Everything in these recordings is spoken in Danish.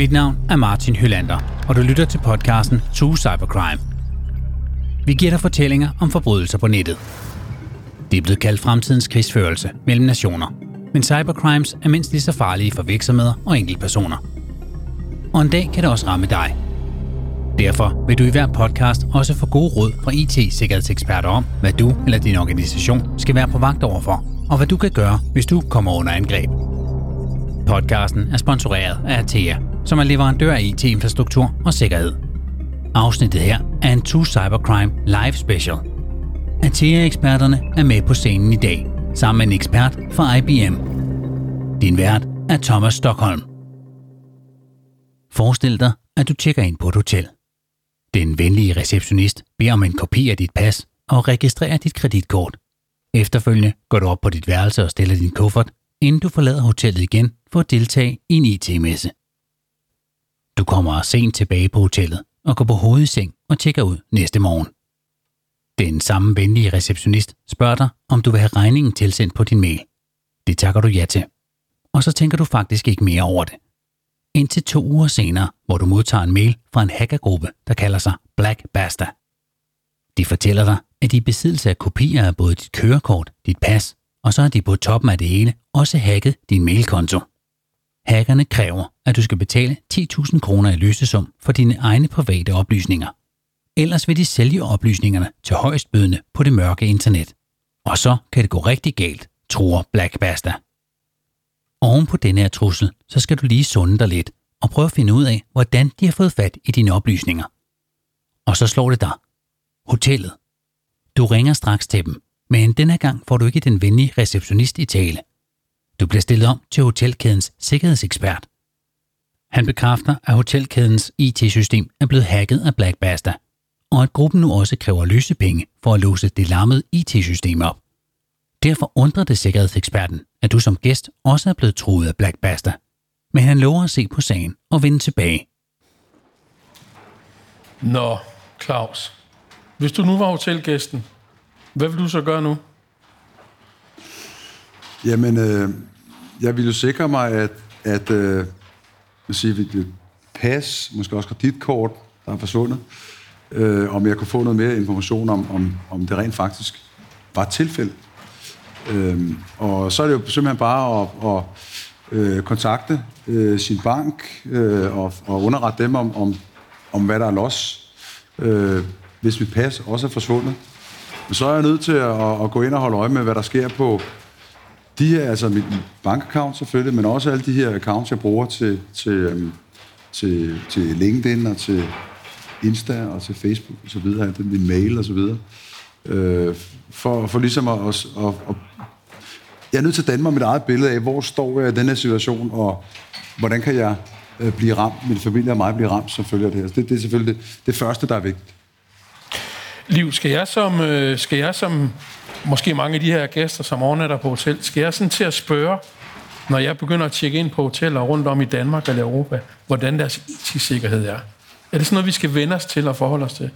Mit navn er Martin Hylander, og du lytter til podcasten True Cybercrime. Vi giver dig fortællinger om forbrydelser på nettet. Det er blevet kaldt fremtidens krigsførelse mellem nationer, men cybercrimes er mindst lige så farlige for virksomheder og enkeltpersoner. Og en dag kan det også ramme dig. Derfor vil du i hver podcast også få gode råd fra IT-sikkerhedseksperter om, hvad du eller din organisation skal være på vagt overfor, og hvad du kan gøre, hvis du kommer under angreb. Podcasten er sponsoreret af Atea, som er leverandør af IT-infrastruktur og sikkerhed. Afsnittet her er en True Cybercrime live special. Atea-eksperterne er med på scenen i dag, sammen med en ekspert fra IBM. Din vært er Thomas Stockholm. Forestil dig, at du tjekker ind på et hotel. Den venlige receptionist beder om en kopi af dit pas og registrerer dit kreditkort. Efterfølgende går du op på dit værelse og stiller din kuffert, inden du forlader hotellet igen for at deltage i en IT-messe. Du kommer sent tilbage på hotellet og går på hovedet i seng og tjekker ud næste morgen. Den samme venlige receptionist spørger dig, om du vil have regningen tilsendt på din mail. Det takker du ja til. Og så tænker du faktisk ikke mere over det. Indtil to uger senere, hvor du modtager en mail fra en hackergruppe, der kalder sig Black Basta. De fortæller dig, at de er besiddelse af kopier af både dit kørekort, dit pas, og så har de på toppen af det hele også hacket din mailkonto. Hackerne kræver, at du skal betale 10.000 kroner i løsesum for dine egne private oplysninger. Ellers vil de sælge oplysningerne til højstbydende på det mørke internet. Og så kan det gå rigtig galt, tror Black Basta. Oven på denne her trussel, så skal du lige sunde dig lidt og prøve at finde ud af, hvordan de har fået fat i dine oplysninger. Og så slår det dig. Hotellet. Du ringer straks til dem, men denne gang får du ikke den venlige receptionist i tale. Du bliver stillet om til hotelkædens sikkerhedsekspert. Han bekræfter, at hotelkædens IT-system er blevet hacket af Black Basta, og at gruppen nu også kræver løsepenge for at låse det lammede IT-system op. Derfor undrer det sikkerhedseksperten, at du som gæst også er blevet truet af Black Basta. Men han lover at se på sagen og vende tilbage. Nå, Claus. Hvis du nu var hotelgæsten, hvad vil du så gøre nu? Jamen, øh, jeg vil jo sikre mig, at, at øh, vil sige, det pas, måske også kreditkort, der er forsvundet, øh, om jeg kunne få noget mere information om, om, om det rent faktisk var tilfældet. Øh, og så er det jo simpelthen bare at, at øh, kontakte øh, sin bank øh, og, og underrette dem om, om, om hvad der er los, øh, hvis mit pas også er forsvundet. Men så er jeg nødt til at, at gå ind og holde øje med, hvad der sker på de her, altså mit bankaccount selvfølgelig, men også alle de her accounts, jeg bruger til, til, øhm, til, til LinkedIn og til Insta og til Facebook og så videre, min mail og så videre. Øh, for, for ligesom at, at, at, at jeg er nødt til at danne mig mit eget billede af, hvor står jeg i den her situation, og hvordan kan jeg øh, blive ramt, min familie og mig blive ramt som følger det her. Det, det er selvfølgelig det, det første, der er vigtigt. Liv, skal jeg som, øh, skal jeg som måske mange af de her gæster, som overnatter på hotel, skal jeg sådan til at spørge, når jeg begynder at tjekke ind på hoteller rundt om i Danmark eller Europa, hvordan deres IT-sikkerhed er? Er det sådan noget, vi skal vende os til og forholde os til?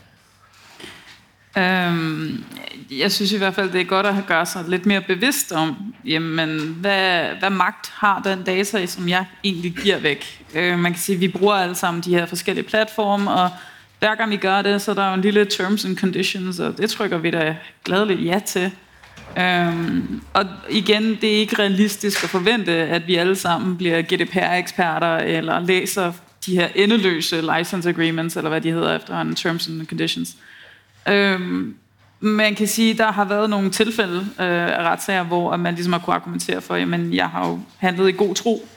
Øhm, jeg synes i hvert fald, det er godt at gøre sig lidt mere bevidst om, jamen, hvad, hvad magt har den data, som jeg egentlig giver væk. Øh, man kan sige, at vi bruger alle sammen de her forskellige platforme, og hver gang vi gør det, så er der jo en lille terms and conditions, og det trykker vi da gladeligt ja til. Øhm, og igen, det er ikke realistisk at forvente, at vi alle sammen bliver GDPR-eksperter, eller læser de her endeløse license agreements, eller hvad de hedder efter en terms and conditions. Øhm, man kan sige, at der har været nogle tilfælde øh, af retssager, hvor man ligesom har kunne argumentere for, at jeg har jo handlet i god tro,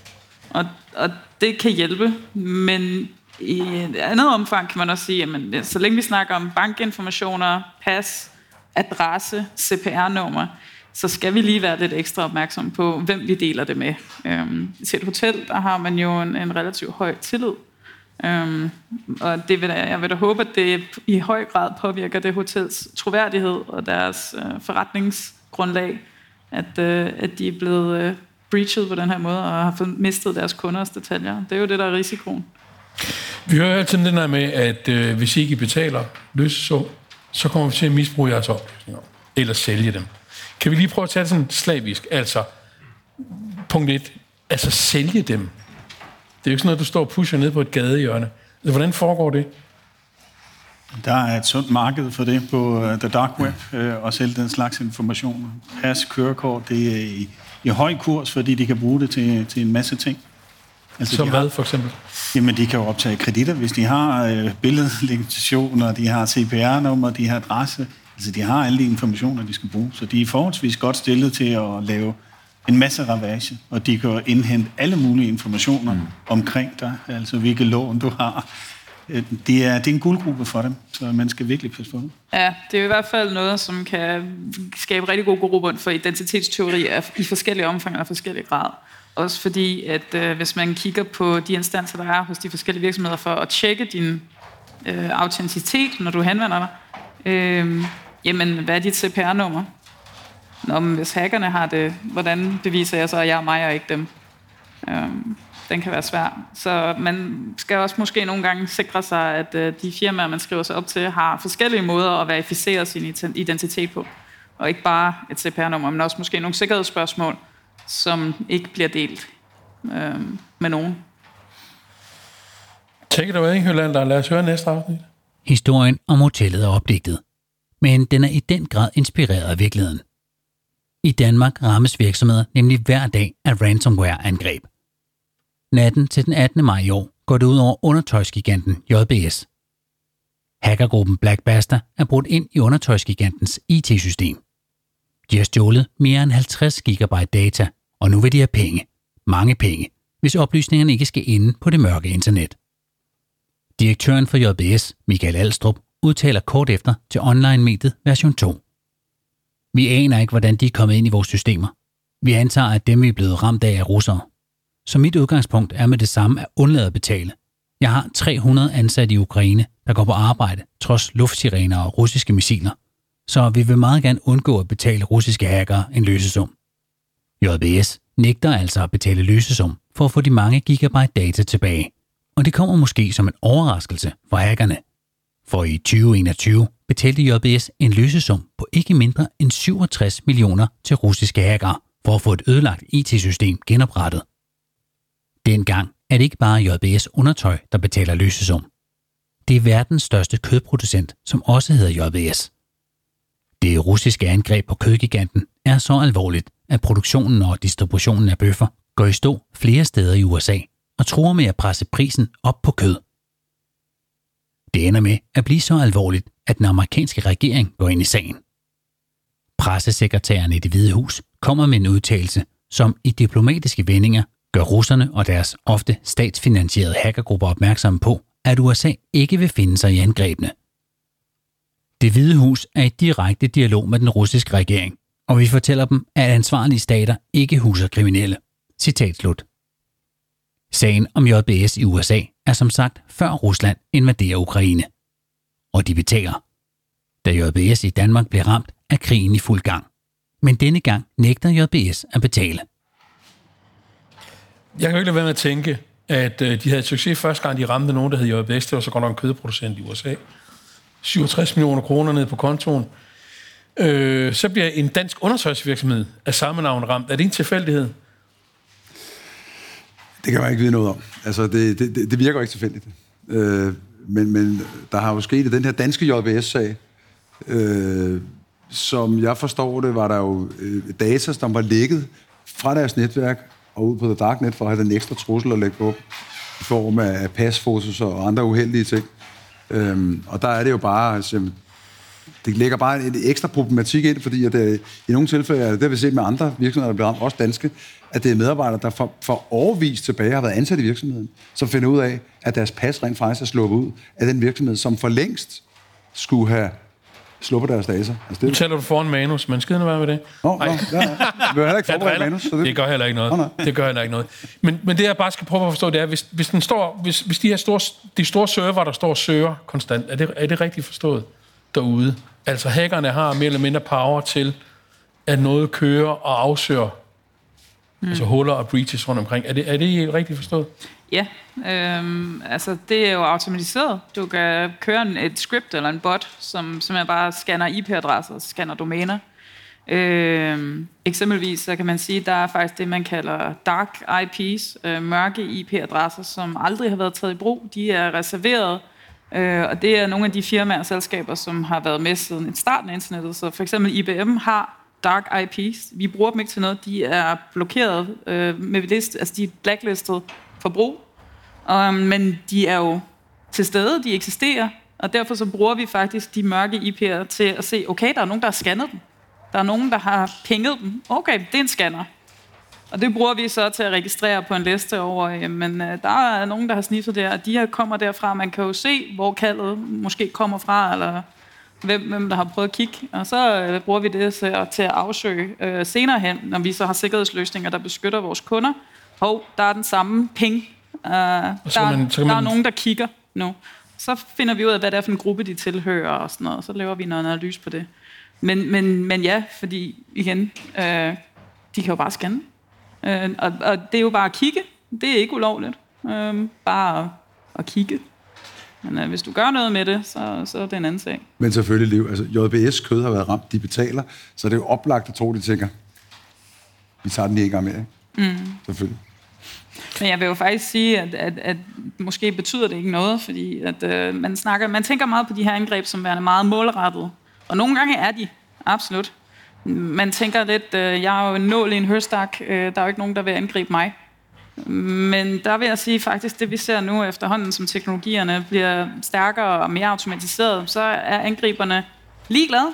og, og det kan hjælpe, men i et andet omfang kan man også sige, at så længe vi snakker om bankinformationer, pas, adresse, CPR-nummer, så skal vi lige være lidt ekstra opmærksom på, hvem vi deler det med. Øhm, til et hotel, der har man jo en, en relativt høj tillid. Øhm, og det vil da, jeg vil da håbe, at det i høj grad påvirker det hotels troværdighed og deres øh, forretningsgrundlag, at, øh, at de er blevet øh, breachet på den her måde og har mistet deres kunders detaljer. Det er jo det, der er risikoen. Vi hører altid den her med, at øh, hvis I ikke betaler løsesum, så kommer vi til at misbruge jeres oplysninger, eller sælge dem. Kan vi lige prøve at tage det sådan slavisk? Altså, punkt 1, altså sælge dem. Det er jo ikke sådan noget, du står og pusher ned på et gadehjørne. Altså, hvordan foregår det? Der er et sundt marked for det på uh, The Dark Web, uh, og selv den slags informationer. Pas, kørekort, det er i, i høj kurs, fordi de kan bruge det til, til en masse ting. Altså, Som hvad, for eksempel? Jamen, de kan jo optage kreditter, hvis de har øh, billedlegitimationer, de har CPR-nummer, de har adresse. Altså, de har alle de informationer, de skal bruge. Så de er forholdsvis godt stillet til at lave en masse ravage, og de kan indhente alle mulige informationer mm. omkring dig, altså hvilke lån du har. Øh, det er, det er en guldgruppe for dem, så man skal virkelig passe på det. Ja, det er i hvert fald noget, som kan skabe rigtig god grobund for identitetsteori i forskellige omfang og forskellige grad. Også fordi, at øh, hvis man kigger på de instanser, der er hos de forskellige virksomheder for at tjekke din øh, autenticitet, når du henvender dig, øh, jamen, hvad er dit CPR-nummer? Nå, men hvis hackerne har det, hvordan beviser jeg så, at jeg er mig og ikke dem? Øh, den kan være svær. Så man skal også måske nogle gange sikre sig, at øh, de firmaer, man skriver sig op til, har forskellige måder at verificere sin identitet på. Og ikke bare et CPR-nummer, men også måske nogle sikkerhedsspørgsmål, som ikke bliver delt øh, med nogen. Take it away, Hylander. Lad os høre næste afsnit. Historien om hotellet er opdigtet, men den er i den grad inspireret af virkeligheden. I Danmark rammes virksomheder nemlig hver dag af ransomware-angreb. Natten til den 18. maj i år går det ud over undertøjsgiganten JBS. Hackergruppen Blackbuster er brudt ind i undertøjsgigantens IT-system. De har stjålet mere end 50 GB data, og nu vil de have penge. Mange penge, hvis oplysningerne ikke skal inde på det mørke internet. Direktøren for JBS, Michael Alstrup, udtaler kort efter til online-mediet version 2. Vi aner ikke, hvordan de er kommet ind i vores systemer. Vi antager, at dem vi er blevet ramt af er russere. Så mit udgangspunkt er med det samme at undlade at betale. Jeg har 300 ansatte i Ukraine, der går på arbejde, trods luftsirener og russiske missiler. Så vi vil meget gerne undgå at betale russiske hackere en løsesum. JBS nægter altså at betale løsesum for at få de mange gigabyte data tilbage. Og det kommer måske som en overraskelse for hackerne. For i 2021 betalte JBS en løsesum på ikke mindre end 67 millioner til russiske hackere for at få et ødelagt IT-system genoprettet. Dengang er det ikke bare JBS undertøj, der betaler løsesum. Det er verdens største kødproducent, som også hedder JBS. Det russiske angreb på kødgiganten er så alvorligt, at produktionen og distributionen af bøffer går i stå flere steder i USA og tror med at presse prisen op på kød. Det ender med at blive så alvorligt, at den amerikanske regering går ind i sagen. Pressesekretæren i det hvide hus kommer med en udtalelse, som i diplomatiske vendinger gør russerne og deres ofte statsfinansierede hackergrupper opmærksomme på, at USA ikke vil finde sig i angrebene. Det hvide hus er i direkte dialog med den russiske regering, og vi fortæller dem, at ansvarlige stater ikke huser kriminelle. Citat slut. Sagen om JBS i USA er som sagt før Rusland invaderer Ukraine. Og de betaler. Da JBS i Danmark blev ramt, er krigen i fuld gang. Men denne gang nægter JBS at betale. Jeg kan jo ikke lade være med at tænke, at øh, de havde succes første gang, de ramte nogen, der hed JBS. Det var så godt nok en kødproducent i USA. 67 millioner kroner ned på kontoen. Øh, så bliver en dansk undersøgelsesvirksomhed af samme navn ramt. Er det en tilfældighed? Det kan man ikke vide noget om. Altså, det, det, det virker ikke tilfældigt. Øh, men, men der har jo sket i den her danske JBS-sag, øh, som jeg forstår det, var der jo øh, data, som var lækket fra deres netværk og ud på The Darknet for at have den ekstra trussel at lægge på i form af pasfotos og andre uheldige ting. Øhm, og der er det jo bare, altså, det lægger bare en ekstra problematik ind, fordi at det, i nogle tilfælde, det har vi set med andre virksomheder, der bliver ramt, også danske, at det er medarbejdere, der for, for overvist tilbage har været ansat i virksomheden, som finder ud af, at deres pas rent faktisk er sluppet ud af den virksomhed, som for længst skulle have sluppet deres data. Altså, det... Nu taler du foran manus, men skid nu være med det. Nå, nå, ja, ja. Vi heller ikke forberedt manus. Så det... det gør heller ikke noget. Oh, det gør heller ikke noget. Men, men det, jeg bare skal prøve at forstå, det er, hvis, hvis, den står, hvis, hvis de her store, de store server, der står og søger konstant, er det, er det rigtigt forstået derude? Altså hackerne har mere eller mindre power til, at noget kører og afsøger mm. altså huller og breaches rundt omkring. Er det, er det rigtigt forstået? Ja, øhm, altså det er jo automatiseret. Du kan køre en, et script eller en bot, som, som jeg bare scanner IP-adresser scanner domæner. Øh, eksempelvis så kan man sige, at der er faktisk det, man kalder dark IPs, øh, mørke IP-adresser, som aldrig har været taget i brug. De er reserveret, øh, og det er nogle af de firmaer og selskaber, som har været med siden starten af internettet. Så for eksempel IBM har dark IPs. Vi bruger dem ikke til noget. De er blokeret øh, med list, altså de er blacklistet for brug. Um, men de er jo til stede, de eksisterer, og derfor så bruger vi faktisk de mørke IP'er til at se, okay, der er nogen, der har scannet dem. Der er nogen, der har pinget dem. Okay, det er en scanner. Og det bruger vi så til at registrere på en liste over, øh, men øh, der er nogen, der har sniffet der, og de her kommer derfra. Man kan jo se, hvor kaldet måske kommer fra, eller hvem, hvem der har prøvet at kigge. Og så øh, bruger vi det til, til at afsøge øh, senere hen, når vi så har sikkerhedsløsninger, der beskytter vores kunder. Hov, der er den samme ping. Uh, der, man, der er nogen, der kigger nu. Så finder vi ud af, hvad det er for en gruppe, de tilhører og sådan noget. Så laver vi noget analyse på det. Men, men, men ja, fordi igen, øh, de kan jo bare scanne. Øh, og, og det er jo bare at kigge. Det er ikke ulovligt. Øh, bare at, at kigge. Men øh, hvis du gør noget med det, så, så er det en anden sag. Men selvfølgelig, Liv, altså JBS kød har været ramt, de betaler, så det er jo oplagt at tro, de tænker, vi tager den en gang mere. Ikke? Mm. Selvfølgelig. Men jeg vil jo faktisk sige, at, at, at måske betyder det ikke noget, fordi at, øh, man, snakker, man tænker meget på de her angreb som værende meget målrettet. Og nogle gange er de, absolut. Man tænker lidt, øh, jeg er jo en nål i en høstak, øh, der er jo ikke nogen, der vil angribe mig. Men der vil jeg sige faktisk, det vi ser nu efterhånden, som teknologierne bliver stærkere og mere automatiseret, så er angriberne ligeglade.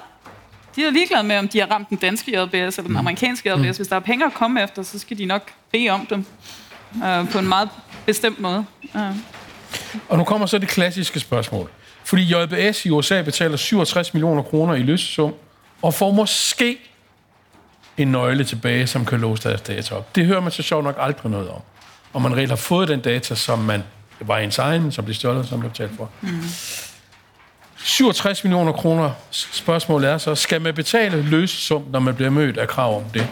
De er ligeglade med, om de har ramt den danske JBS eller den mm. amerikanske JBS. Mm. Hvis der er penge at komme efter, så skal de nok bede om dem øh, på en meget bestemt måde. Ja. Og nu kommer så det klassiske spørgsmål. Fordi JBS i USA betaler 67 millioner kroner i løsesum, og får måske en nøgle tilbage, som kan låse deres data op. Det hører man så sjovt nok aldrig noget om. Og man reelt har fået den data, som man var ens egen, som blev stjålet, som blev betalt for. Mm. 67 millioner kroner. Spørgsmålet er så, skal man betale løsesum, når man bliver mødt af krav om det?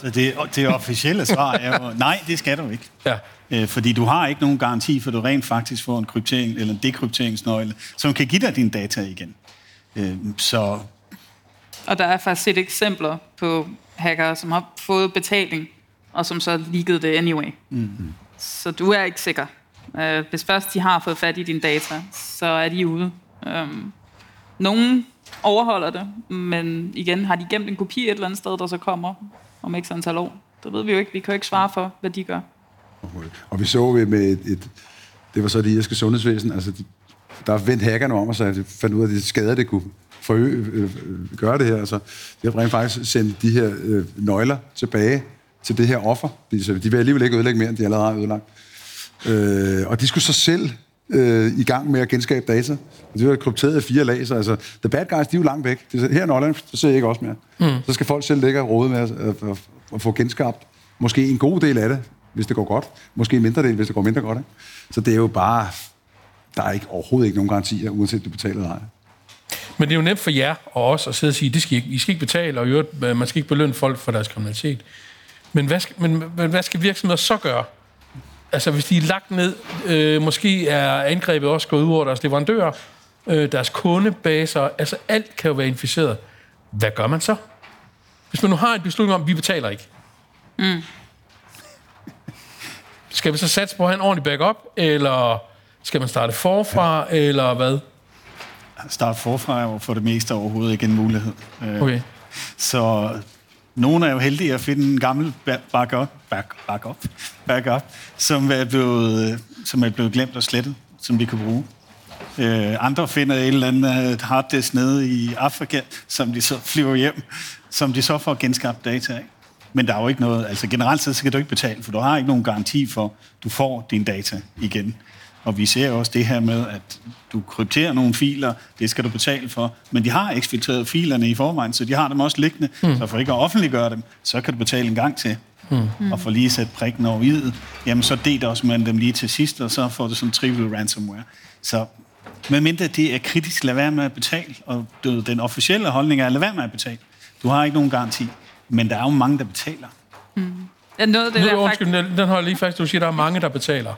Så det, det officielle svar er jo, nej, det skal du ikke. Ja. Øh, fordi du har ikke nogen garanti for, at du rent faktisk får en kryptering eller en dekrypteringsnøgle, som kan give dig dine data igen. Øh, så... Og der er faktisk set eksempler på hackere, som har fået betaling, og som så leakede det anyway. Mm-hmm. Så du er ikke sikker. Øh, hvis først de har fået fat i dine data, så er de ude. Øh, nogen overholder det, men igen, har de gemt en kopi et eller andet sted, der så kommer om ikke sådan antal år? Det ved vi jo ikke. Vi kan jo ikke svare for, hvad de gør. Og vi så med et, et det var så det irske sundhedsvæsen, altså de, der vendte hackerne om og sagde, fandt ud af, at de skader, det kunne forøge, øh, øh, gøre det her. Altså, de har rent faktisk sendt de her øh, nøgler tilbage til det her offer. De, så de vil alligevel ikke ødelægge mere, end de allerede har ødelagt. Øh, og de skulle så selv øh, i gang med at genskabe data. Og det var krypteret i fire lag, så altså, the bad guys, de er jo langt væk. Det, her i Nordland, så ser jeg ikke også mere. Mm. Så skal folk selv ligge og råde med at, at, at, at få genskabt måske en god del af det, hvis det går godt. Måske en mindre del, hvis det går mindre godt. Ikke? Så det er jo bare... Der er ikke, overhovedet ikke nogen garantier, uanset du betaler eller ej. Men det er jo nemt for jer og os at sidde og sige, det skal I, I skal ikke betale, og øvrigt, man skal ikke belønne folk for deres kriminalitet. Men hvad skal, men, men hvad skal virksomheder så gøre? Altså, hvis de er lagt ned, øh, måske er angrebet også gået ud over deres leverandører, øh, deres kundebaser, altså alt kan jo være inficeret. Hvad gør man så? Hvis man nu har et beslutning om, at vi betaler ikke. Mm. Skal vi så satse på at have en ordentlig backup, eller skal man starte forfra, ja. eller hvad? Start forfra er jo for det meste overhovedet ikke en mulighed. Øh, okay. Så nogle er jo heldige at finde en gammel backup, back, backup, backup som, er blevet, som er blevet glemt og slettet, som vi kan bruge. Øh, andre finder øh, et eller andet harddisk nede i Afrika, som de så flyver hjem, som de så får genskabt data af. Men der er jo ikke noget, altså generelt set skal du ikke betale, for du har ikke nogen garanti for, at du får dine data igen. Og vi ser også det her med, at du krypterer nogle filer, det skal du betale for, men de har eksfiltreret filerne i forvejen, så de har dem også liggende, mm. så for ikke at offentliggøre dem, så kan du betale en gang til. Mm. Og for lige at sætte prikken over i jamen så deler også man dem lige til sidst, og så får du sådan trivial ransomware. Så medmindre det er kritisk, lad være med at betale, og den officielle holdning er, lad være med at betale. Du har ikke nogen garanti, men der er jo mange, der betaler. Mm. Ja, noget, det nu, der undskyld, faktisk... den holder lige fast, du siger, der er mange, der betaler.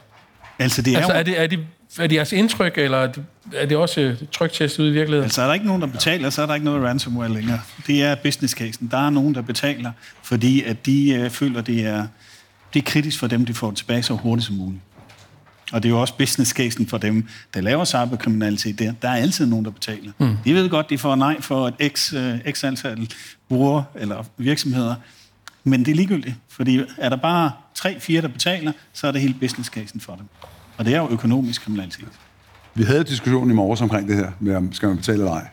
Altså, det er, altså, jo... er, det, er, det, er det jeres indtryk, eller er det, er det også trygtestet ude i virkeligheden? Altså er der ikke nogen, der betaler, så er der ikke noget ransomware længere. Det er business casen. Der er nogen, der betaler, fordi at de øh, føler, det er, det er kritisk for dem, de får det tilbage så hurtigt som muligt. Og det er jo også business casen for dem, der laver cyberkriminalitet der. Der er altid nogen, der betaler. Mm. De ved godt, de får nej for et x, øh, x antal brugere eller virksomheder. Men det er ligegyldigt, fordi er der bare tre, fire, der betaler, så er det hele business casen for dem. Og det er jo økonomisk kriminalitet. Vi havde diskussionen i morges omkring det her, med om skal man betale eller ej.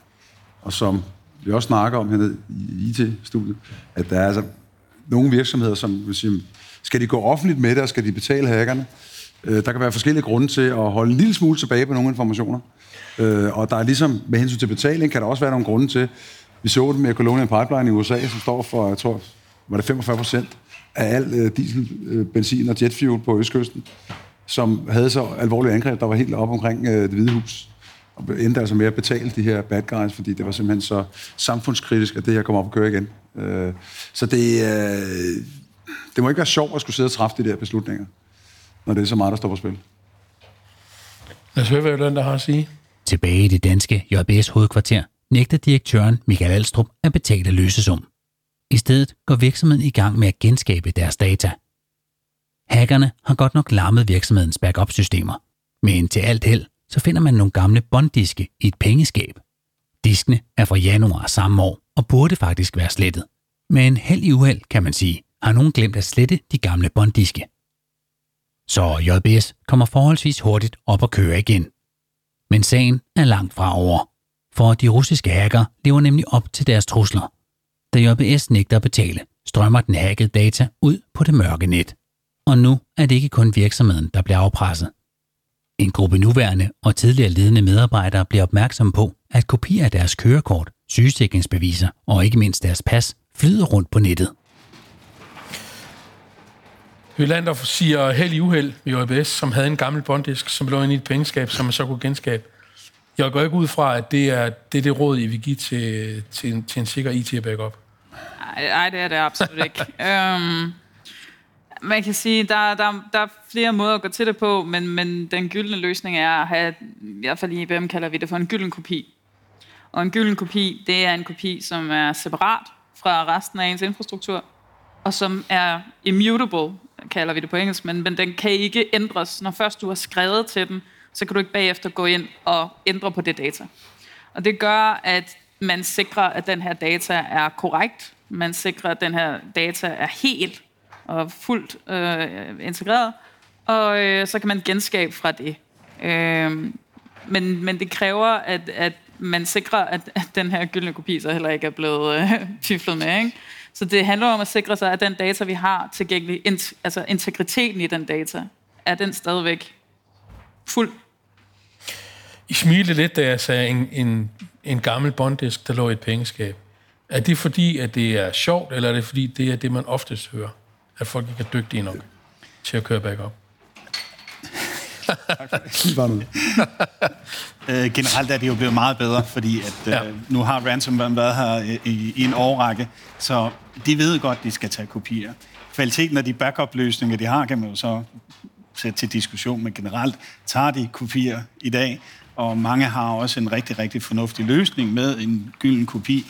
Og som vi også snakker om hernede i IT-studiet, at der er altså nogle virksomheder, som vil sige, skal de gå offentligt med det, og skal de betale hackerne? Øh, der kan være forskellige grunde til at holde en lille smule tilbage på nogle informationer. Øh, og der er ligesom, med hensyn til betaling, kan der også være nogle grunde til, vi så det med Colonial Pipeline i USA, som står for, jeg tror, var det 45 procent af al øh, diesel, øh, benzin og jetfuel på Østkysten, som havde så alvorlige angreb, der var helt op omkring øh, det hvide hus. Og endte altså med at betale de her bad guys, fordi det var simpelthen så samfundskritisk, at det her kom op og køre igen. Øh, så det, øh, det må ikke være sjovt at skulle sidde og træffe de der beslutninger, når det er så meget, der står på spil. Lad os høre, hvad den der har at sige. Tilbage i det danske JBS hovedkvarter nægter direktøren Michael Alstrup at betale løsesum. I stedet går virksomheden i gang med at genskabe deres data. Hackerne har godt nok lammet virksomhedens backup-systemer, men til alt held, så finder man nogle gamle bonddiske i et pengeskab. Diskene er fra januar samme år og burde faktisk være slettet. Men held i uheld, kan man sige, har nogen glemt at slette de gamle bonddiske. Så JBS kommer forholdsvis hurtigt op og køre igen. Men sagen er langt fra over, for de russiske hacker lever nemlig op til deres trusler. Da JBS nægter at betale, strømmer den hackede data ud på det mørke net. Og nu er det ikke kun virksomheden, der bliver afpresset. En gruppe nuværende og tidligere ledende medarbejdere bliver opmærksomme på, at kopier af deres kørekort, sygesikringsbeviser og ikke mindst deres pas flyder rundt på nettet. Hylander siger held i uheld i JBS, som havde en gammel bonddisk, som lå inde i et pengeskab, som man så kunne genskabe. Jeg går ikke ud fra, at det er det, er det råd, I vil give til, til, til en sikker IT-backup. Nej, det er det absolut ikke. øhm, man kan sige, der, der, der er flere måder at gå til det på, men, men den gyldne løsning er at have, i hvert fald i IBM kalder vi det for en gylden kopi. Og en gylden kopi, det er en kopi, som er separat fra resten af ens infrastruktur, og som er immutable, kalder vi det på engelsk, men, men den kan ikke ændres. Når først du har skrevet til den, så kan du ikke bagefter gå ind og ændre på det data. Og det gør, at man sikrer, at den her data er korrekt. Man sikrer, at den her data er helt og fuldt øh, integreret. Og øh, så kan man genskabe fra det. Øh, men, men det kræver, at, at man sikrer, at, at den her gyldne kopi så heller ikke er blevet øh, fiflet med. Ikke? Så det handler om at sikre sig, at den data, vi har tilgængelig, altså integriteten i den data, er den stadigvæk fuld. I smilede lidt, da jeg sagde en, en, en gammel bonddisk, der lå i et pengeskab. Er det fordi, at det er sjovt, eller er det fordi, det er det, man oftest hører? At folk ikke er dygtige nok til at køre backup? øh, generelt er det jo blevet meget bedre, fordi at, øh, ja. nu har ransomware været her i, i en årrække, så de ved godt, de skal tage kopier. Kvaliteten af de backup-løsninger, de har, kan man jo så sætte til diskussion, men generelt tager de kopier i dag, og mange har også en rigtig, rigtig fornuftig løsning med en gylden kopi,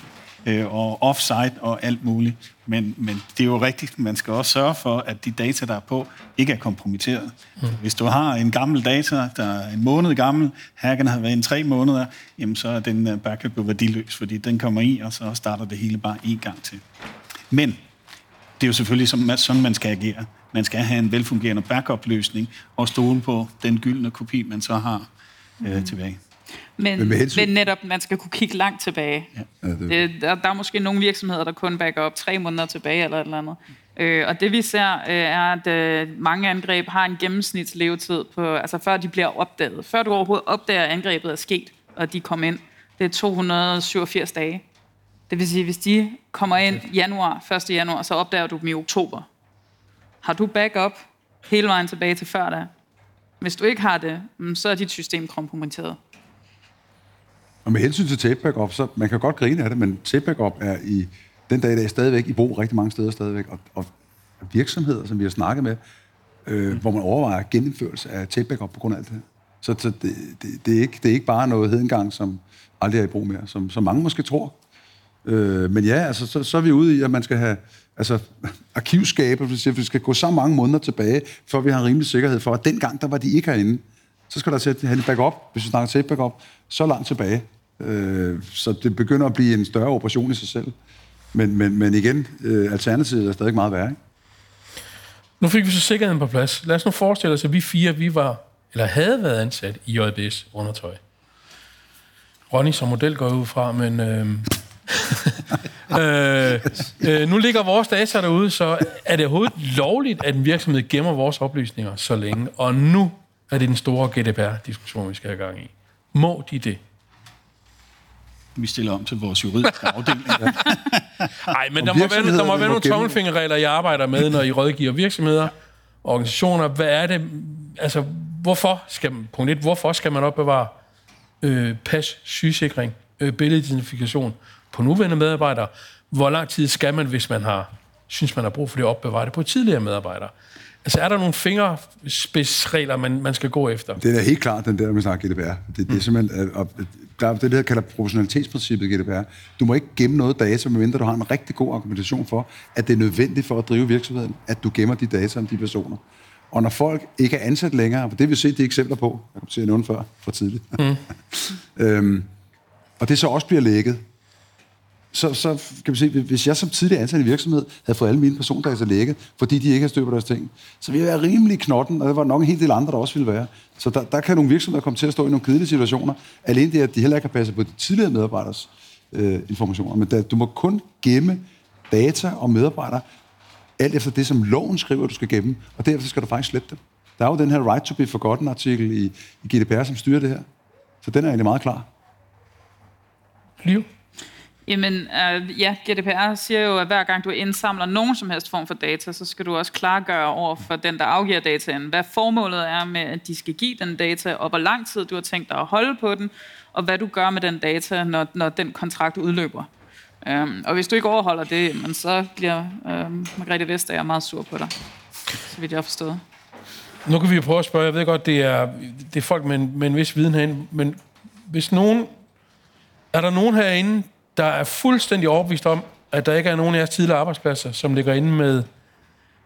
øh, og offsite og alt muligt. Men, men det er jo rigtigt, man skal også sørge for, at de data, der er på, ikke er kompromitteret. Mm. Hvis du har en gammel data, der er en måned gammel, hackerne har været en tre måneder, jamen så er den øh, backup jo værdiløs, fordi den kommer i, og så starter det hele bare en gang til. Men det er jo selvfølgelig sådan, man skal agere. Man skal have en velfungerende backup-løsning og stole på den gyldne kopi, man så har øh, mm. tilbage. Men, men, men netop, man skal kunne kigge langt tilbage. Ja. Det, der, der er måske nogle virksomheder, der kun backer op tre måneder tilbage eller et eller andet. Øh, og det vi ser, øh, er, at øh, mange angreb har en gennemsnitslevetid på, altså før de bliver opdaget. Før du overhovedet opdager, at angrebet er sket, og de kommer ind. Det er 287 dage. Det vil sige, hvis de kommer ind januar, 1. januar, så opdager du dem i oktober. Har du backup hele vejen tilbage til før da? Hvis du ikke har det, mm, så er dit system kompromitteret. Og med hensyn til tape backup, så man kan godt grine af det, men tape backup er i den dag i dag stadigvæk i brug rigtig mange steder stadigvæk. Og, og virksomheder, som vi har snakket med, øh, mm. hvor man overvejer genindførelse af tape backup på grund af alt det her. Så, så det, det, det, er ikke, det er ikke bare noget hedengang, som aldrig er i brug mere, som, som mange måske tror. Øh, men ja, altså, så, så er vi ude i, at man skal have altså, arkivskaber, hvis vi skal gå så mange måneder tilbage, før vi har en rimelig sikkerhed for, at dengang, der var de ikke herinde. Så skal der sætte en backup, hvis vi snakker tape backup, så langt tilbage. Øh, så det begynder at blive en større operation i sig selv. Men, men, men igen, øh, alternativet er stadig meget værre. Ikke? Nu fik vi så sikkerheden på plads. Lad os nu forestille os, at vi fire vi var, eller havde været ansat i JBS undertøj. Ronny som model går ud fra, men... Øh, øh, øh, nu ligger vores data derude, så er det overhovedet lovligt, at en virksomhed gemmer vores oplysninger så længe? Og nu er det den store GDPR-diskussion, vi skal have gang i. Må de det? Vi stiller om til vores juridiske afdeling. Nej, men der må, være, der må være nogle tommelfingerregler, jeg arbejder med, når I rådgiver virksomheder, organisationer. Hvad er det? Altså, hvorfor skal man, punkt et, hvorfor skal man opbevare øh, pas, sygesikring, øh, billedidentifikation på nuværende medarbejdere? Hvor lang tid skal man, hvis man har synes, man har brug for det at opbevare det på tidligere medarbejdere? Altså, er der nogle fingerspidsregler, man, man skal gå efter? Det er helt klart, den der, man snakker GDPR. Det, det er mm. simpelthen, og der er det, der kalder proportionalitetsprincippet GDPR. Du må ikke gemme noget data, medmindre du har en rigtig god argumentation for, at det er nødvendigt for at drive virksomheden, at du gemmer de data om de personer. Og når folk ikke er ansat længere, for det vil se de eksempler på, jeg kan se at før, for tidligt, mm. øhm, og det så også bliver lækket, så, så kan vi se, hvis jeg som tidligere ansat i virksomhed havde fået alle mine persondata lækket, fordi de ikke har styr på deres ting, så ville jeg være rimelig knotten, og der var nok en hel del andre, der også ville være. Så der, der kan nogle virksomheder komme til at stå i nogle kedelige situationer, alene det, at de heller ikke har passet på de tidligere medarbejderes øh, informationer. Men da, du må kun gemme data om medarbejdere, alt efter det, som loven skriver, du skal gemme, og derefter skal du faktisk slette dem. Der er jo den her right to be forgotten artikel i, i GDPR, som styrer det her. Så den er egentlig meget klar. Liv? Jamen, øh, ja, GDPR siger jo, at hver gang du indsamler nogen som helst form for data, så skal du også klargøre over for den, der afgiver dataen, hvad formålet er med, at de skal give den data, og hvor lang tid du har tænkt dig at holde på den, og hvad du gør med den data, når, når den kontrakt udløber. Øhm, og hvis du ikke overholder det, men så bliver um, Margrethe Vestager meget sur på dig, så vidt jeg har forstået. Nu kan vi prøve at spørge, jeg ved godt, det er, det er folk med en, med en vis viden herinde, men hvis nogen, er der nogen herinde, der er fuldstændig overbevist om, at der ikke er nogen af jeres tidligere arbejdspladser, som ligger inde med,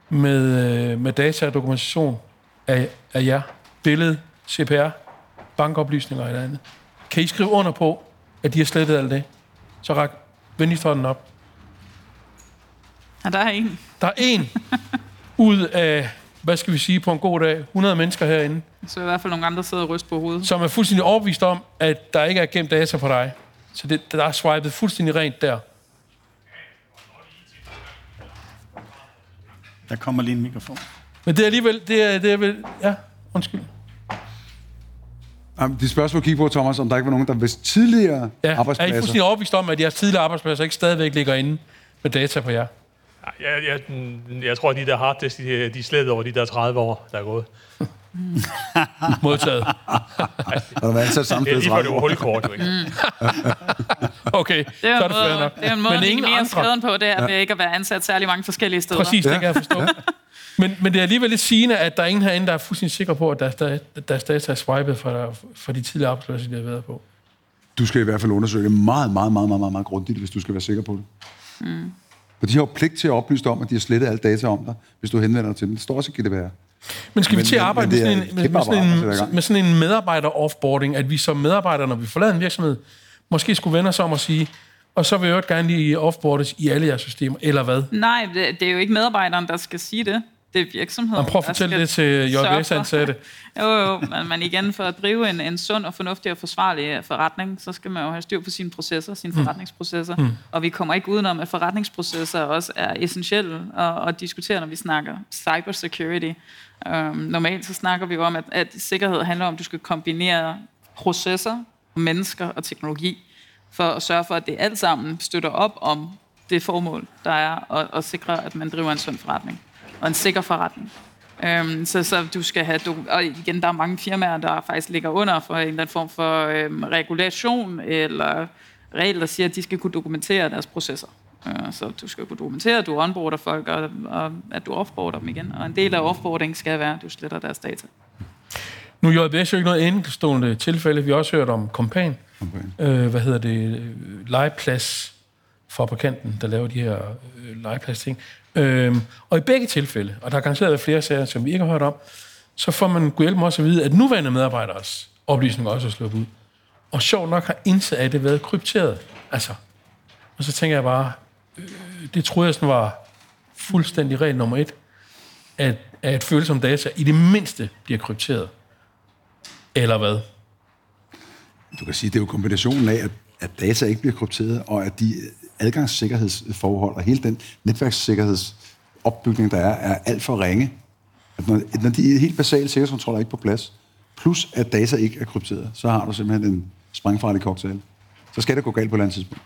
med, øh, med data og dokumentation af, af jer. Billede, CPR, bankoplysninger eller andet. Kan I skrive under på, at de har slettet alt det? Så ræk venligst hånden op. Ja, der er en. Der er en ud af, hvad skal vi sige, på en god dag, 100 mennesker herinde. Så i hvert fald nogle andre sidder og ryster på hovedet. Som er fuldstændig overbevist om, at der ikke er gemt data på dig. Så det, der er swipet fuldstændig rent der. Der kommer lige en mikrofon. Men det er alligevel, det er, det er vel, ja, undskyld. Jamen, de spørgsmål kigge på, Thomas, om der ikke var nogen, der hvis tidligere ja, arbejdspladser... er I fuldstændig overbevist om, at jeres tidligere arbejdspladser ikke stadigvæk ligger inde med data på jer? Jeg, jeg, jeg tror, at de der harddisk, de, de er slet over de der 30 år, der er gået. Modtaget. Har der været ansat samtidig? Det er lige det hulkort, jo ikke? okay, Det er, så er det fair nok. det er en måde, Men ingen mere skaden på, det er ved ikke at være ansat særlig mange forskellige steder. Præcis, det kan jeg forstå. Men, men det er alligevel lidt sigende, at der er ingen herinde, der er fuldstændig sikker på, at deres, der, deres data er swipet for, for de tidligere arbejdspladser, de har været på. Du skal i hvert fald undersøge det meget, meget, meget, meget, meget, meget grundigt, hvis du skal være sikker på det. Mm. For de har jo pligt til at oplyse dig om, at de har slettet alt data om dig, hvis du henvender dig til dem. Det står også i GDPR. Men skal vi til at arbejde med, sådan en, med, med, sådan en, med sådan en medarbejder-offboarding, at vi som medarbejdere, når vi forlader en virksomhed, måske skulle vende os om og sige, og så vil jeg jo gerne lige offboardes i alle jeres systemer, eller hvad? Nej, det, det er jo ikke medarbejderen, der skal sige det. Det er virksomheden. Man prøv at fortælle det til JBS-ansatte. Jo, jo, men, men igen, for at drive en, en sund og fornuftig og forsvarlig forretning, så skal man jo have styr på sine processer, sine Mm. forretningsprocesser. Mm. Og vi kommer ikke udenom, at forretningsprocesser også er essentielle at, at diskutere, når vi snakker cybersecurity. Øhm, normalt så snakker vi jo om, at, at sikkerhed handler om, at du skal kombinere processer, mennesker og teknologi, for at sørge for, at det alt sammen støtter op om det formål, der er at, at sikre, at man driver en sund forretning og en sikker forretning. Øhm, så, så du skal have, du, og igen, der er mange firmaer, der faktisk ligger under for en eller anden form for øhm, regulation eller regler, der siger, at de skal kunne dokumentere deres processer. Øh, så du skal kunne dokumentere, at du onboarder folk, og, og at du offboarder dem igen. Og en del af offboarding skal være, at du sletter deres data. Nu er JBS jo ikke noget enkeltstående tilfælde. Vi har også hørt om Kompan. Øh, hvad hedder det? Legeplads fabrikanten, der laver de her øh, legeplads-ting. Øh, og i begge tilfælde, og der er garanteret været flere sager, som vi ikke har hørt om, så får man kunne hjælpe også at vide, at nuværende medarbejderes oplysninger også er slået ud. Og sjovt nok har indset, at det været krypteret. Altså, og så tænker jeg bare, Øh, det troede jeg sådan var fuldstændig regel nummer et, at, at følsomme data i det mindste bliver krypteret. Eller hvad? Du kan sige, det er jo kombinationen af, at, at data ikke bliver krypteret, og at de adgangssikkerhedsforhold og hele den netværkssikkerhedsopbygning, der er, er alt for ringe. At når, når de helt basale sikkerhedskontroller er ikke på plads, plus at data ikke er krypteret, så har du simpelthen en sprængfarlig cocktail. Så skal det gå galt på et eller andet tidspunkt.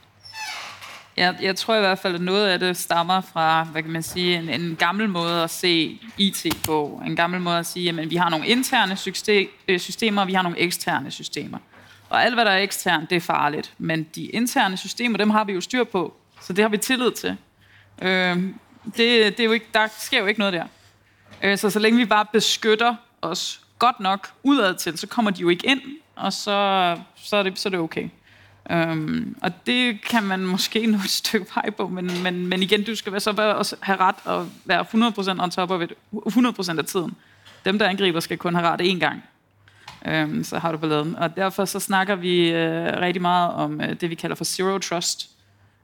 Jeg, jeg tror i hvert fald, at noget af det stammer fra, hvad kan man sige, en, en gammel måde at se IT på. En gammel måde at sige, at vi har nogle interne øh, systemer, og vi har nogle eksterne systemer. Og alt, hvad der er eksternt, det er farligt. Men de interne systemer, dem har vi jo styr på. Så det har vi tillid til. Øh, det, det er jo ikke, der sker jo ikke noget der. Øh, så så længe vi bare beskytter os godt nok udad til, så kommer de jo ikke ind, og så, så, er, det, så er det okay. Øhm, og det kan man måske nå et stykke vej på, men, men, men igen, du skal være så være, have ret og være 100% on top of it, 100% af tiden. Dem, der angriber, skal kun have ret én gang. Øhm, så har du balladen. Og derfor så snakker vi øh, rigtig meget om øh, det, vi kalder for zero trust.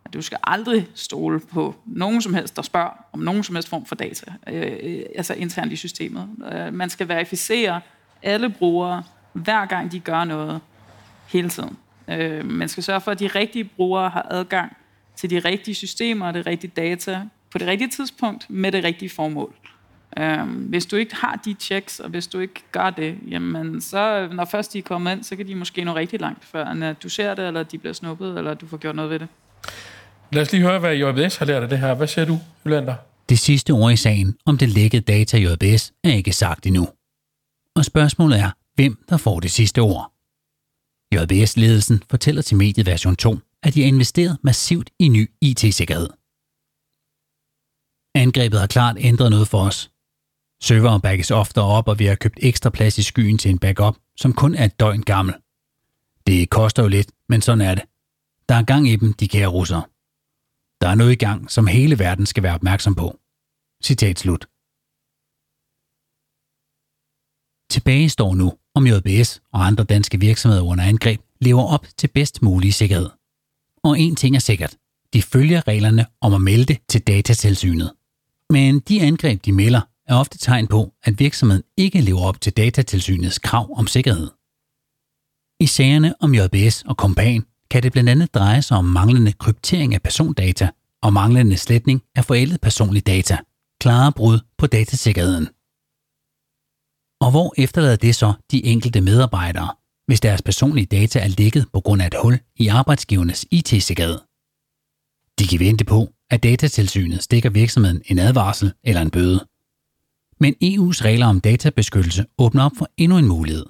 At du skal aldrig stole på nogen som helst, der spørger om nogen som helst form for data, øh, altså internt i systemet. Øh, man skal verificere alle brugere, hver gang de gør noget, hele tiden. Øh, man skal sørge for, at de rigtige brugere har adgang til de rigtige systemer og det rigtige data på det rigtige tidspunkt med det rigtige formål. Øh, hvis du ikke har de checks, og hvis du ikke gør det, jamen så, når først de er kommet ind, så kan de måske nå rigtig langt, før at du ser det, eller de bliver snuppet, eller du får gjort noget ved det. Lad os lige høre, hvad JBS har lært af det her. Hvad siger du, Jolander? Det sidste ord i sagen om det lækkede data i JBS er ikke sagt endnu. Og spørgsmålet er, hvem der får det sidste ord. JBS-ledelsen fortæller til mediet version 2, at de har investeret massivt i ny IT-sikkerhed. Angrebet har klart ændret noget for os. Serveren backes oftere op, og vi har købt ekstra plads i skyen til en backup, som kun er et døgn gammel. Det koster jo lidt, men sådan er det. Der er gang i dem, de kære russere. Der er noget i gang, som hele verden skal være opmærksom på. Citat slut. Tilbage står nu, om JBS og andre danske virksomheder under angreb lever op til bedst mulig sikkerhed. Og en ting er sikkert. De følger reglerne om at melde det til datatilsynet. Men de angreb, de melder, er ofte tegn på, at virksomheden ikke lever op til datatilsynets krav om sikkerhed. I sagerne om JBS og Kompan kan det blandt andet dreje sig om manglende kryptering af persondata og manglende sletning af forældet personlig data. Klare brud på datasikkerheden. Og hvor efterlader det så de enkelte medarbejdere, hvis deres personlige data er lækket på grund af et hul i arbejdsgivernes IT-sikkerhed? De kan vente på, at datatilsynet stikker virksomheden en advarsel eller en bøde. Men EU's regler om databeskyttelse åbner op for endnu en mulighed.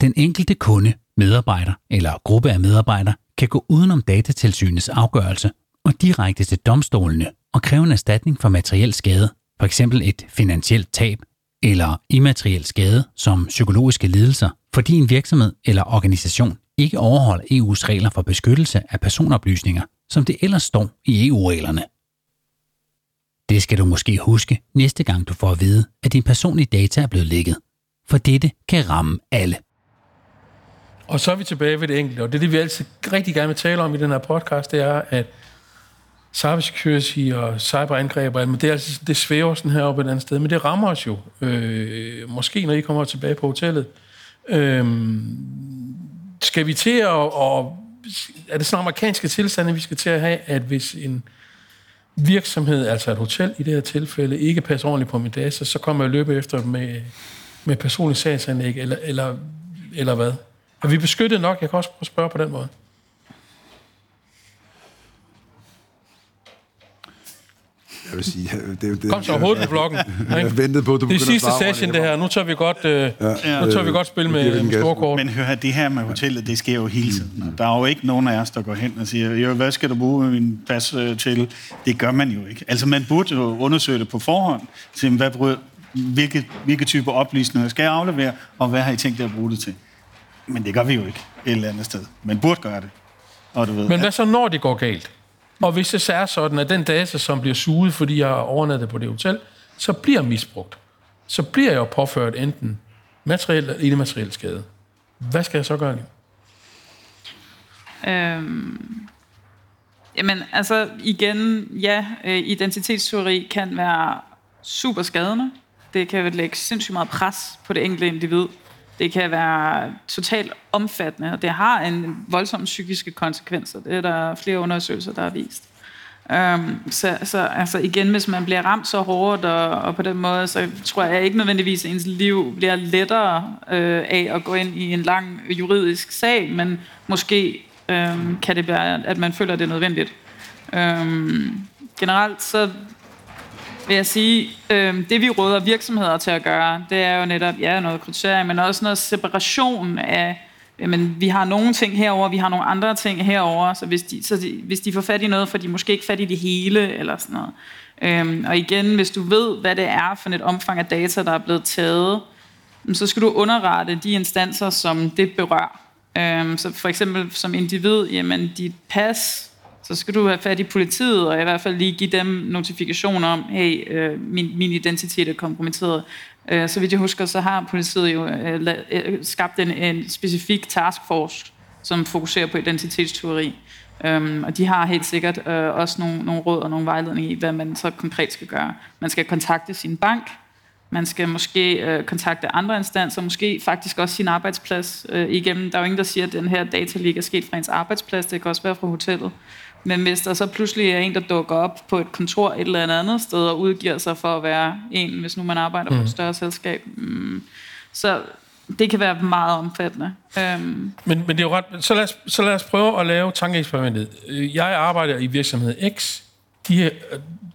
Den enkelte kunde, medarbejder eller gruppe af medarbejdere kan gå udenom datatilsynets afgørelse og direkte til domstolene og kræve en erstatning for materiel skade, f.eks. et finansielt tab eller immateriel skade som psykologiske lidelser, fordi en virksomhed eller organisation ikke overholder EU's regler for beskyttelse af personoplysninger, som det ellers står i EU-reglerne. Det skal du måske huske næste gang du får at vide, at din personlige data er blevet lækket. For dette kan ramme alle. Og så er vi tilbage ved det enkelte, og det er det, vi altid rigtig gerne vil tale om i den her podcast, det er, at cybersecurity og cyberangreb, men det, er altså, det svæver sådan her op et andet sted, men det rammer os jo. Øh, måske når I kommer tilbage på hotellet. Øh, skal vi til at, og, er det sådan amerikanske tilstande, vi skal til at have, at hvis en virksomhed, altså et hotel i det her tilfælde, ikke passer ordentligt på min data, så kommer jeg løbe efter med, med personlig sagsanlæg, eller, eller, eller hvad? Er vi beskyttet nok? Jeg kan også spørge på den måde. Jeg vil sige, det, det, Kom så hovedet på blokken. Jeg ventede på, at du Det er sidste session, det her. Nu tager vi godt, øh, ja. nu tager vi godt spil med, med store kort. Men hør det her med hotellet, det sker jo hele tiden. Der er jo ikke nogen af os, der går hen og siger, jo, hvad skal du bruge min pas øh, til? Det gør man jo ikke. Altså, man burde jo undersøge det på forhånd. Sige, hvad, hvilke, hvilke typer oplysninger skal jeg aflevere, og hvad har I tænkt jer at bruge det til? Men det gør vi jo ikke et eller andet sted. Men burde gøre det. Og du ved, Men hvad så, når det går galt? Og hvis det så er sådan, at den data, som bliver suget, fordi jeg har overnattet på det hotel, så bliver misbrugt. Så bliver jeg jo påført enten materiel eller immateriel skade. Hvad skal jeg så gøre? Øhm, jamen, altså igen, ja, øh, identitetsteori kan være super skadende. Det kan lægge sindssygt meget pres på det enkelte individ. Det kan være totalt omfattende, og det har en voldsom psykiske konsekvenser. Det er der flere undersøgelser, der har vist. Um, så, så altså igen, hvis man bliver ramt så hårdt, og, og på den måde, så tror jeg ikke nødvendigvis, at ens liv bliver lettere øh, af at gå ind i en lang juridisk sag, men måske øh, kan det være, at man føler, at det er nødvendigt. Øh, generelt så vil jeg sige, øh, det vi råder virksomheder til at gøre, det er jo netop ja, noget kryptering, men også noget separation af, jamen, vi har nogle ting herover, vi har nogle andre ting herover, så hvis de, så de, hvis de får fat i noget, får de måske ikke fat i det hele, eller sådan noget. Øhm, og igen, hvis du ved, hvad det er for et omfang af data, der er blevet taget, så skal du underrette de instanser, som det berører. Øhm, så for eksempel som individ, jamen dit pas, så skal du have fat i politiet, og i hvert fald lige give dem notifikation om, hey, øh, min, min identitet er kompromitteret. Øh, så vidt jeg husker, så har politiet jo øh, øh, skabt en, en specifik taskforce, som fokuserer på identitetsteori. Um, øhm, og de har helt sikkert uh, også nogle, nogle råd og nogle vejledninger i, hvad man så konkret skal gøre. Man skal kontakte sin bank, man skal måske uh, kontakte andre instanser, måske faktisk også sin arbejdsplads uh, igennem. Der er jo ingen, der siger, at den her data er sket fra ens arbejdsplads, det kan også være fra hotellet. Men hvis der så pludselig er en, der dukker op på et kontor et eller andet sted og udgiver sig for at være en, hvis nu man arbejder mm. på et mm. større selskab, mm, så det kan være meget omfattende. Um. Men, men det er jo ret... Så lad, os, så lad os prøve at lave tankeeksperimentet. Jeg arbejder i virksomhed X. De,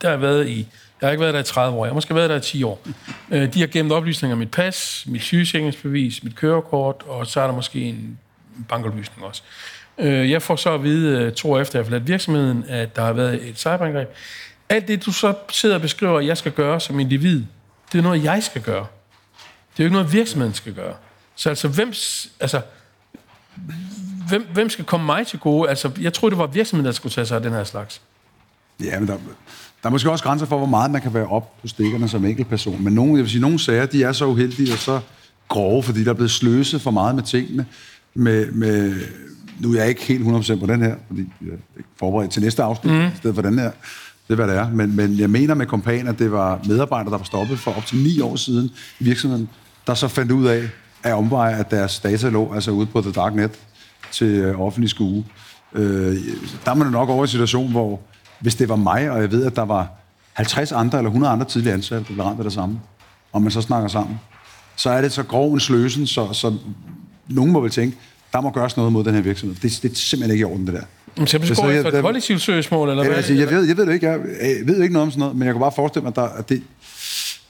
der har været i... Jeg har ikke været der i 30 år. Jeg har måske været der i 10 år. Øh, de har gemt oplysninger om mit pas, mit sygesikringsbevis, mit kørekort, og så er der måske en bankoplysning også. Øh, jeg får så at vide øh, to år efter, jeg har forladt virksomheden, at der har været et cyberangreb. Alt det, du så sidder og beskriver, at jeg skal gøre som individ, det er noget, jeg skal gøre. Det er jo ikke noget, virksomheden skal gøre. Så altså, hvem, altså, hvem, hvem skal komme mig til gode? Altså, jeg tror det var virksomheden, der skulle tage sig af den her slags. Ja, men der, der er måske også grænser for, hvor meget man kan være op på stikkerne som enkeltperson. Men nogle, jeg vil sige, nogle sager, de er så uheldige og så grove, fordi der er blevet sløset for meget med tingene. Med, med, nu er jeg ikke helt 100% på den her, fordi jeg er forberedt til næste afsnit, mm. i stedet for den her. Det er, hvad det er. Men, men jeg mener med kompanen, at det var medarbejdere, der var stoppet for op til ni år siden i virksomheden, der så fandt ud af, at omveje, at deres data lå altså ude på The Dark Net til øh, offentlig skue. Øh, der er man nok over i en situation, hvor hvis det var mig, og jeg ved, at der var 50 andre eller 100 andre tidligere ansatte, der blev ramt af det samme, og man så snakker sammen, så er det så grov en sløsen, så, så nogen må vel tænke, der må gøres noget mod den her virksomhed. Det, det er simpelthen ikke i orden, det der. Men så går efter et kollektivt søgsmål, eller hvad? Altså, jeg, ved, jeg ved det ikke. Jeg, jeg ved ikke noget om sådan noget, men jeg kan bare forestille mig, at, der, at det,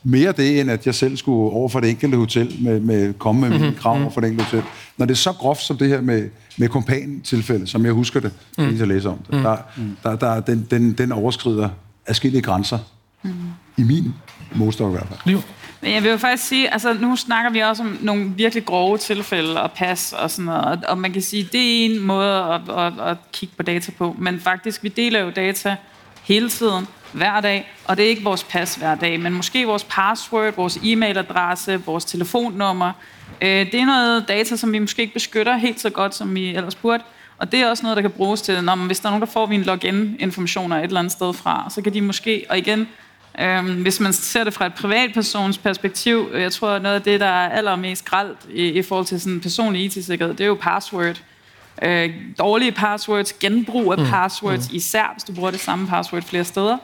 mere det, end at jeg selv skulle over for det enkelte hotel, med, med komme med mm-hmm. mine krav over for det enkelte hotel. Når det er så groft som det her med, med kompan-tilfælde, som jeg husker det, mm. jeg læser om det, mm. der, der, der, den, den, den overskrider afskillige grænser. Mm. I min målstok i hvert fald. Liv. Men jeg vil jo faktisk sige, altså nu snakker vi også om nogle virkelig grove tilfælde og pas og sådan noget, og, og man kan sige, det er en måde at, at, at kigge på data på, men faktisk, vi deler jo data hele tiden, hver dag, og det er ikke vores pas hver dag, men måske vores password, vores e-mailadresse, vores telefonnummer. Øh, det er noget data, som vi måske ikke beskytter helt så godt, som vi ellers burde, og det er også noget, der kan bruges til, når, hvis der er nogen, der får vi en login-informationer et eller andet sted fra, så kan de måske, og igen, Øhm, hvis man ser det fra et privatpersons perspektiv, jeg tror, noget af det, der er allermest gralt i, i forhold til sådan personlig IT-sikkerhed, det er jo password. Øh, dårlige passwords, genbrug af mm. passwords, mm. især hvis du bruger det samme password flere steder.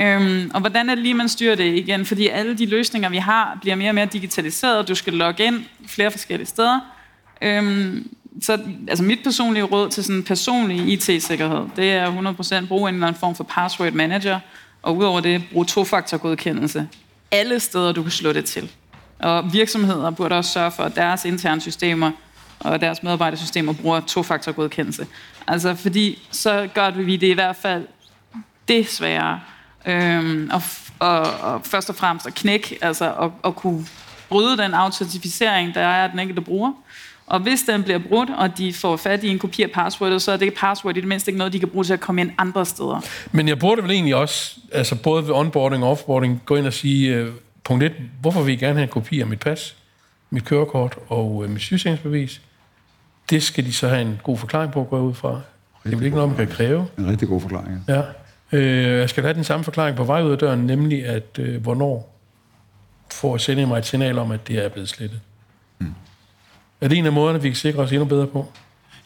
Øhm, og hvordan er det lige, man styrer det igen? Fordi alle de løsninger, vi har, bliver mere og mere digitaliseret. Du skal logge ind flere forskellige steder. Øhm, så altså mit personlige råd til sådan personlig IT-sikkerhed, det er 100% bruge en eller anden form for password manager, og udover det, brug tofaktorgodkendelse. Alle steder, du kan slå det til. Og virksomheder burde også sørge for, at deres interne systemer og deres medarbejdersystemer bruger tofaktorgodkendelse. Altså fordi så gør vi det i hvert fald det sværere Øhm, og, og, og først og fremmest at knække, altså at, at kunne bryde den autentificering, der er af den enkelte bruger. Og hvis den bliver brudt, og de får fat i en kopi af passwordet, så er det password i det mindste ikke noget, de kan bruge til at komme ind andre steder. Men jeg burde vel egentlig også, altså både ved onboarding og offboarding, gå ind og sige, øh, punkt 1, hvorfor vil I gerne have en kopi af mit pas, mit kørekort og øh, mit sygesikringsbevis? Det skal de så have en god forklaring på at gå ud fra. Det er vel ikke noget, man kan kræve. En rigtig god forklaring. Ja. Øh, jeg skal have den samme forklaring på vej ud af døren, nemlig at øh, hvornår får sende mig et signal om, at det er blevet slettet. Er det en af måderne, vi kan sikre os endnu bedre på?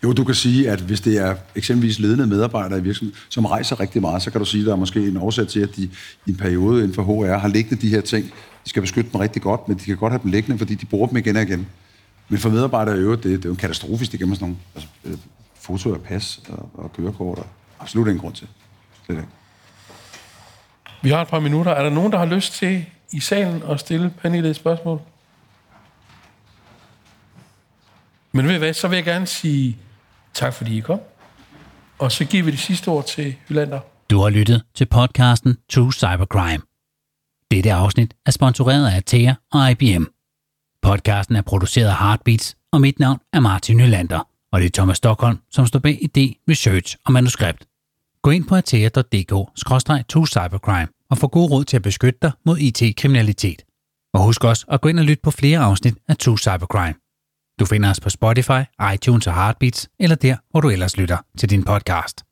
Jo, du kan sige, at hvis det er eksempelvis ledende medarbejdere i virksomheden, som rejser rigtig meget, så kan du sige, at der er måske en årsag til, at de i en periode inden for HR har liggende de her ting. De skal beskytte dem rigtig godt, men de kan godt have dem liggende, fordi de bruger dem igen og igen. Men for medarbejdere i øvrigt, det, det er jo en katastrofe, hvis de gemmer sådan nogle altså, øh, fotoer af pas og, og kørekort. Og absolut ingen grund til. Slet ikke. Vi har et par minutter. Er der nogen, der har lyst til i salen at stille Pernille et spørgsmål? Men ved I hvad, så vil jeg gerne sige tak, fordi I kom. Og så giver vi det sidste ord til Hylander. Du har lyttet til podcasten True Cybercrime. Dette afsnit er sponsoreret af Atea og IBM. Podcasten er produceret af Heartbeats, og mit navn er Martin Nylander, og det er Thomas Stockholm, som står bag idé, research og manuskript. Gå ind på atea.dk-2cybercrime og få god råd til at beskytte dig mod IT-kriminalitet. Og husk også at gå ind og lytte på flere afsnit af True Cybercrime. Du finder os på Spotify, iTunes og Heartbeats, eller der, hvor du ellers lytter til din podcast.